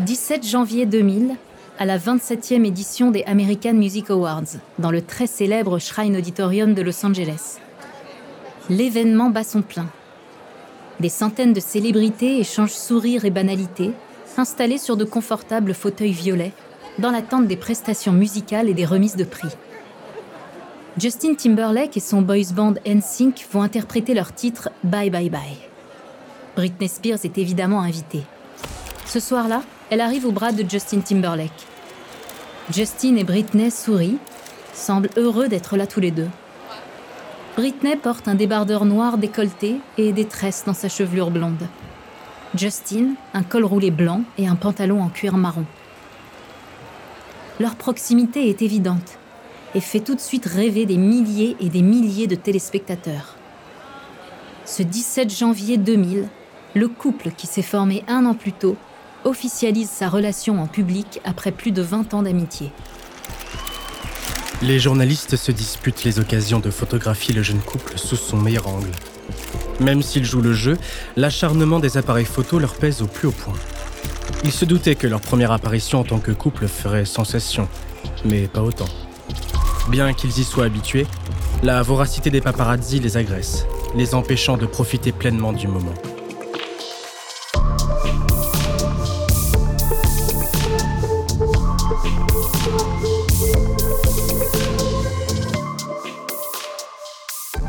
17 janvier 2000, à la 27e édition des American Music Awards, dans le très célèbre Shrine Auditorium de Los Angeles. L'événement bat son plein. Des centaines de célébrités échangent sourires et banalités, installés sur de confortables fauteuils violets, dans l'attente des prestations musicales et des remises de prix. Justin Timberlake et son boys band NSYNC vont interpréter leur titre Bye Bye Bye. Britney Spears est évidemment invitée. Ce soir-là, elle arrive au bras de Justin Timberlake. Justin et Britney sourient, semblent heureux d'être là tous les deux. Britney porte un débardeur noir décolleté et des tresses dans sa chevelure blonde. Justin, un col roulé blanc et un pantalon en cuir marron. Leur proximité est évidente et fait tout de suite rêver des milliers et des milliers de téléspectateurs. Ce 17 janvier 2000, le couple qui s'est formé un an plus tôt officialise sa relation en public après plus de 20 ans d'amitié. Les journalistes se disputent les occasions de photographier le jeune couple sous son meilleur angle. Même s'ils jouent le jeu, l'acharnement des appareils photo leur pèse au plus haut point. Ils se doutaient que leur première apparition en tant que couple ferait sensation, mais pas autant. Bien qu'ils y soient habitués, la voracité des paparazzi les agresse, les empêchant de profiter pleinement du moment.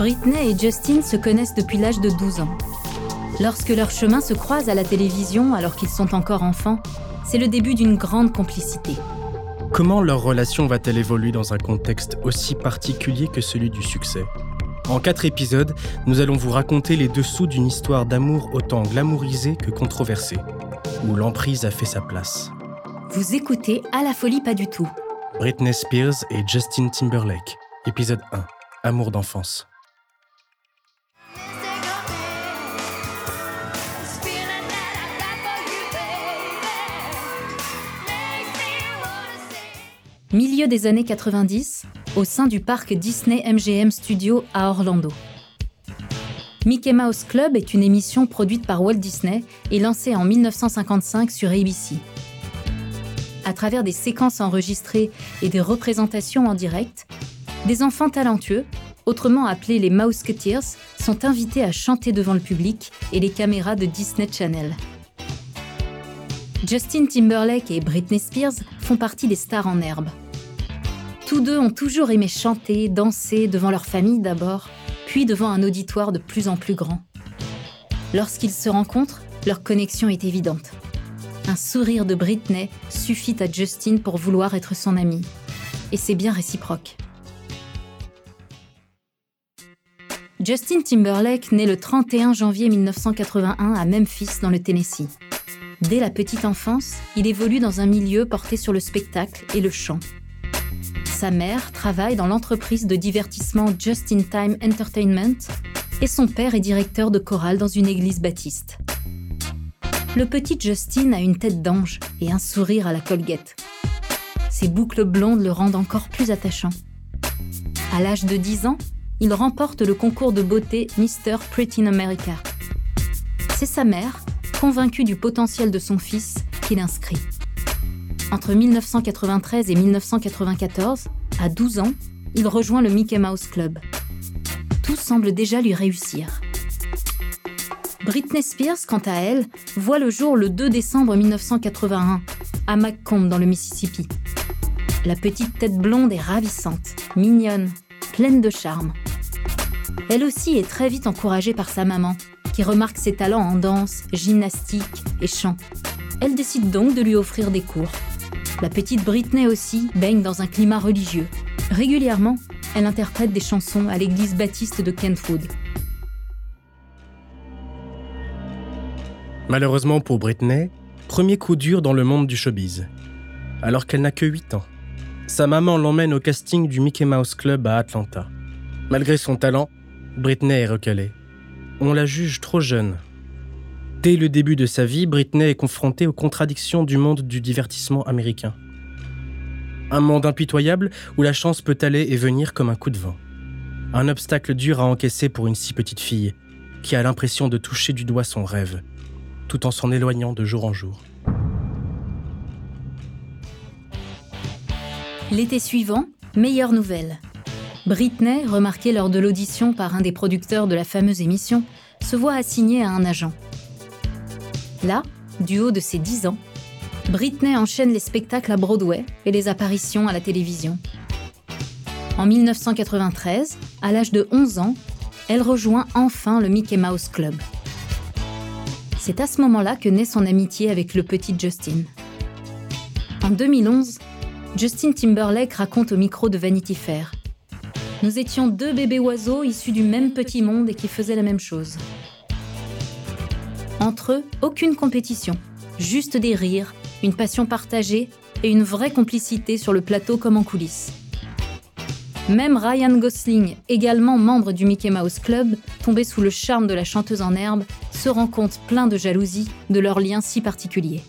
Britney et Justin se connaissent depuis l'âge de 12 ans. Lorsque leurs chemins se croisent à la télévision alors qu'ils sont encore enfants, c'est le début d'une grande complicité. Comment leur relation va-t-elle évoluer dans un contexte aussi particulier que celui du succès? En quatre épisodes, nous allons vous raconter les dessous d'une histoire d'amour autant glamourisée que controversée, où l'emprise a fait sa place. Vous écoutez À la folie pas du tout. Britney Spears et Justin Timberlake, épisode 1, Amour d'enfance. Milieu des années 90, au sein du parc Disney MGM Studio à Orlando. Mickey Mouse Club est une émission produite par Walt Disney et lancée en 1955 sur ABC. À travers des séquences enregistrées et des représentations en direct, des enfants talentueux, autrement appelés les Mouseketeers, sont invités à chanter devant le public et les caméras de Disney Channel. Justin Timberlake et Britney Spears font partie des stars en herbe. Tous deux ont toujours aimé chanter, danser devant leur famille d'abord, puis devant un auditoire de plus en plus grand. Lorsqu'ils se rencontrent, leur connexion est évidente. Un sourire de Britney suffit à Justin pour vouloir être son ami. Et c'est bien réciproque. Justin Timberlake naît le 31 janvier 1981 à Memphis, dans le Tennessee. Dès la petite enfance, il évolue dans un milieu porté sur le spectacle et le chant. Sa mère travaille dans l'entreprise de divertissement Just in Time Entertainment et son père est directeur de chorale dans une église baptiste. Le petit Justin a une tête d'ange et un sourire à la colguette. Ses boucles blondes le rendent encore plus attachant. À l'âge de 10 ans, il remporte le concours de beauté Mr. Pretty in America. C'est sa mère, convaincu du potentiel de son fils, qu'il inscrit. Entre 1993 et 1994, à 12 ans, il rejoint le Mickey Mouse Club. Tout semble déjà lui réussir. Britney Spears, quant à elle, voit le jour le 2 décembre 1981, à McComb dans le Mississippi. La petite tête blonde est ravissante, mignonne, pleine de charme. Elle aussi est très vite encouragée par sa maman, qui remarque ses talents en danse, gymnastique et chant. Elle décide donc de lui offrir des cours. La petite Britney aussi baigne dans un climat religieux. Régulièrement, elle interprète des chansons à l'église baptiste de Kentwood. Malheureusement pour Britney, premier coup dur dans le monde du showbiz. Alors qu'elle n'a que 8 ans, sa maman l'emmène au casting du Mickey Mouse Club à Atlanta. Malgré son talent, Britney est recalée on la juge trop jeune. Dès le début de sa vie, Britney est confrontée aux contradictions du monde du divertissement américain. Un monde impitoyable où la chance peut aller et venir comme un coup de vent. Un obstacle dur à encaisser pour une si petite fille, qui a l'impression de toucher du doigt son rêve, tout en s'en éloignant de jour en jour. L'été suivant, meilleure nouvelle. Britney, remarquée lors de l'audition par un des producteurs de la fameuse émission, se voit assignée à un agent. Là, du haut de ses 10 ans, Britney enchaîne les spectacles à Broadway et les apparitions à la télévision. En 1993, à l'âge de 11 ans, elle rejoint enfin le Mickey Mouse Club. C'est à ce moment-là que naît son amitié avec le petit Justin. En 2011, Justin Timberlake raconte au micro de Vanity Fair Nous étions deux bébés oiseaux issus du même petit monde et qui faisaient la même chose. Entre eux, aucune compétition, juste des rires, une passion partagée et une vraie complicité sur le plateau comme en coulisses. Même Ryan Gosling, également membre du Mickey Mouse Club, tombé sous le charme de la chanteuse en herbe, se rend compte plein de jalousie de leur lien si particulier.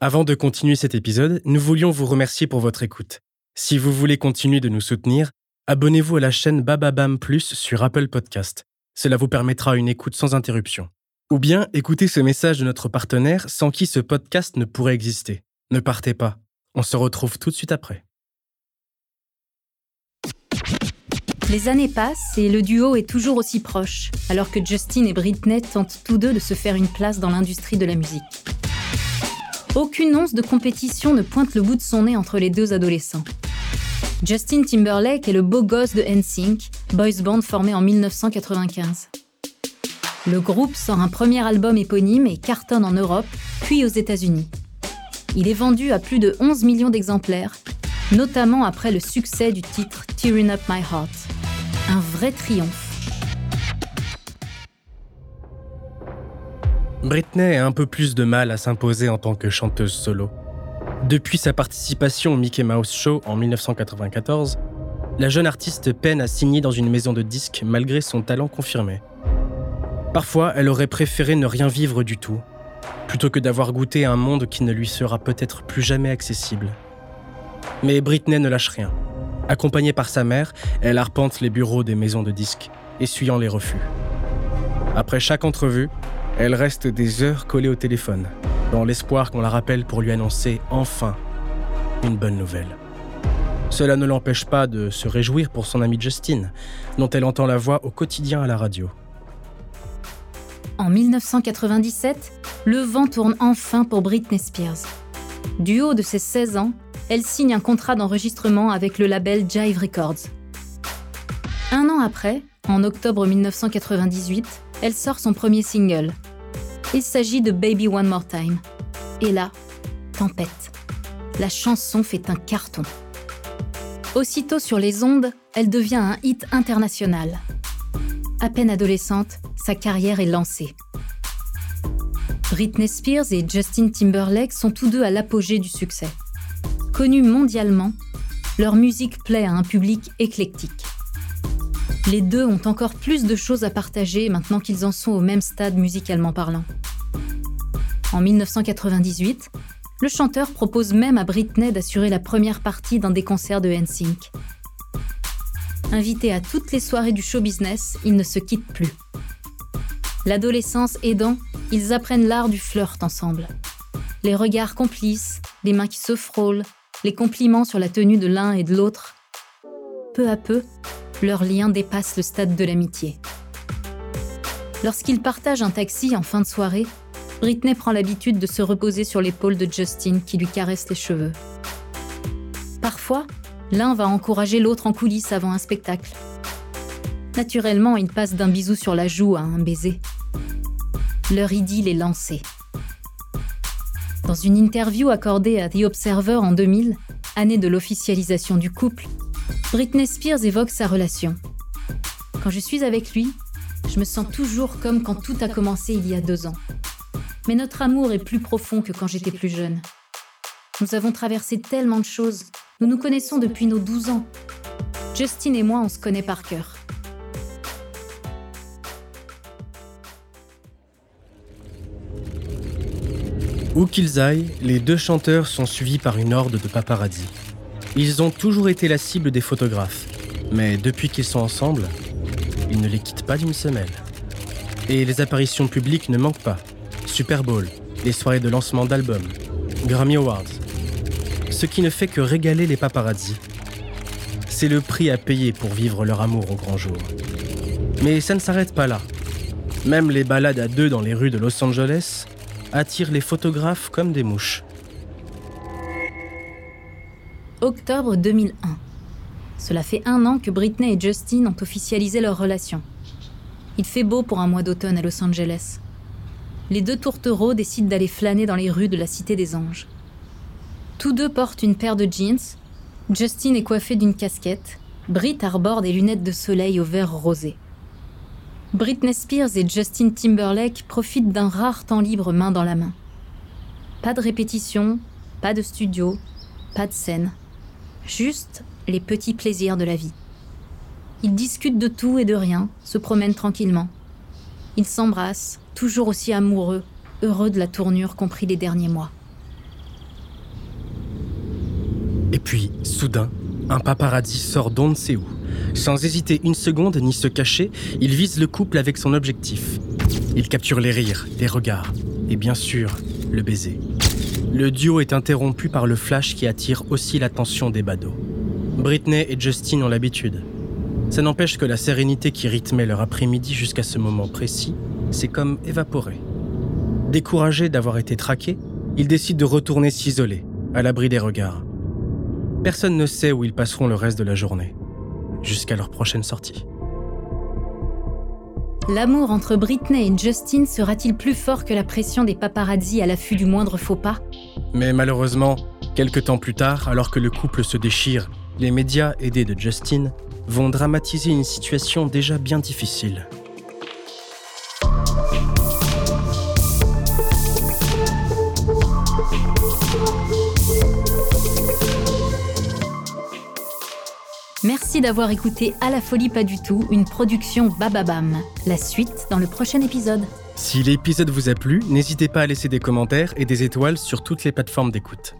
Avant de continuer cet épisode, nous voulions vous remercier pour votre écoute. Si vous voulez continuer de nous soutenir, abonnez-vous à la chaîne Bababam Plus sur Apple Podcast. Cela vous permettra une écoute sans interruption. Ou bien écoutez ce message de notre partenaire sans qui ce podcast ne pourrait exister. Ne partez pas. On se retrouve tout de suite après. Les années passent et le duo est toujours aussi proche, alors que Justin et Britney tentent tous deux de se faire une place dans l'industrie de la musique. Aucune once de compétition ne pointe le bout de son nez entre les deux adolescents. Justin Timberlake est le beau gosse de NSYNC, boys band formé en 1995. Le groupe sort un premier album éponyme et cartonne en Europe, puis aux États-Unis. Il est vendu à plus de 11 millions d'exemplaires, notamment après le succès du titre Tearing Up My Heart un vrai triomphe. Britney a un peu plus de mal à s'imposer en tant que chanteuse solo. Depuis sa participation au Mickey Mouse Show en 1994, la jeune artiste peine à signer dans une maison de disques malgré son talent confirmé. Parfois, elle aurait préféré ne rien vivre du tout, plutôt que d'avoir goûté un monde qui ne lui sera peut-être plus jamais accessible. Mais Britney ne lâche rien. Accompagnée par sa mère, elle arpente les bureaux des maisons de disques, essuyant les refus. Après chaque entrevue, elle reste des heures collée au téléphone, dans l'espoir qu'on la rappelle pour lui annoncer enfin une bonne nouvelle. Cela ne l'empêche pas de se réjouir pour son amie Justine, dont elle entend la voix au quotidien à la radio. En 1997, le vent tourne enfin pour Britney Spears. Du haut de ses 16 ans, elle signe un contrat d'enregistrement avec le label Jive Records. Un an après, en octobre 1998, elle sort son premier single. Il s'agit de Baby One More Time. Et là, tempête. La chanson fait un carton. Aussitôt sur les ondes, elle devient un hit international. À peine adolescente, sa carrière est lancée. Britney Spears et Justin Timberlake sont tous deux à l'apogée du succès. Connus mondialement, leur musique plaît à un public éclectique. Les deux ont encore plus de choses à partager maintenant qu'ils en sont au même stade musicalement parlant. En 1998, le chanteur propose même à Britney d'assurer la première partie d'un des concerts de NSYNC. Invités à toutes les soirées du show business, ils ne se quittent plus. L'adolescence aidant, ils apprennent l'art du flirt ensemble. Les regards complices, les mains qui se frôlent, les compliments sur la tenue de l'un et de l'autre. Peu à peu, leur lien dépasse le stade de l'amitié. Lorsqu'ils partagent un taxi en fin de soirée, Britney prend l'habitude de se reposer sur l'épaule de Justin qui lui caresse les cheveux. Parfois, l'un va encourager l'autre en coulisses avant un spectacle. Naturellement, ils passent d'un bisou sur la joue à un baiser. Leur idylle est lancée. Dans une interview accordée à The Observer en 2000, année de l'officialisation du couple, Britney Spears évoque sa relation. Quand je suis avec lui, je me sens toujours comme quand tout a commencé il y a deux ans. Mais notre amour est plus profond que quand j'étais plus jeune. Nous avons traversé tellement de choses. Nous nous connaissons depuis nos 12 ans. Justin et moi, on se connaît par cœur. Où qu'ils aillent, les deux chanteurs sont suivis par une horde de paparazzi. Ils ont toujours été la cible des photographes, mais depuis qu'ils sont ensemble, ils ne les quittent pas d'une semelle. Et les apparitions publiques ne manquent pas. Super Bowl, les soirées de lancement d'albums, Grammy Awards. ce qui ne fait que régaler les paparazzi. C'est le prix à payer pour vivre leur amour au grand jour. Mais ça ne s'arrête pas là. Même les balades à deux dans les rues de Los Angeles attirent les photographes comme des mouches. Octobre 2001. Cela fait un an que Britney et Justin ont officialisé leur relation. Il fait beau pour un mois d'automne à Los Angeles. Les deux tourtereaux décident d'aller flâner dans les rues de la Cité des Anges. Tous deux portent une paire de jeans. Justin est coiffé d'une casquette. Brit arbore des lunettes de soleil au vert rosé. Britney Spears et Justin Timberlake profitent d'un rare temps libre main dans la main. Pas de répétition, pas de studio, pas de scène. Juste les petits plaisirs de la vie. Ils discutent de tout et de rien, se promènent tranquillement. Ils s'embrassent, toujours aussi amoureux, heureux de la tournure qu'ont pris les derniers mois. Et puis, soudain, un paparazzi sort d'on ne sait où. Sans hésiter une seconde ni se cacher, il vise le couple avec son objectif. Il capture les rires, les regards et bien sûr, le baiser. Le duo est interrompu par le flash qui attire aussi l'attention des badauds. Britney et Justin ont l'habitude. Ça n'empêche que la sérénité qui rythmait leur après-midi jusqu'à ce moment précis s'est comme évaporée. Découragés d'avoir été traqués, ils décident de retourner s'isoler, à l'abri des regards. Personne ne sait où ils passeront le reste de la journée, jusqu'à leur prochaine sortie. L'amour entre Britney et Justin sera-t-il plus fort que la pression des paparazzi à l'affût du moindre faux pas? Mais malheureusement, quelques temps plus tard, alors que le couple se déchire, les médias, aidés de Justin, vont dramatiser une situation déjà bien difficile. Merci d'avoir écouté À la folie pas du tout, une production Bababam. La suite dans le prochain épisode. Si l'épisode vous a plu, n'hésitez pas à laisser des commentaires et des étoiles sur toutes les plateformes d'écoute.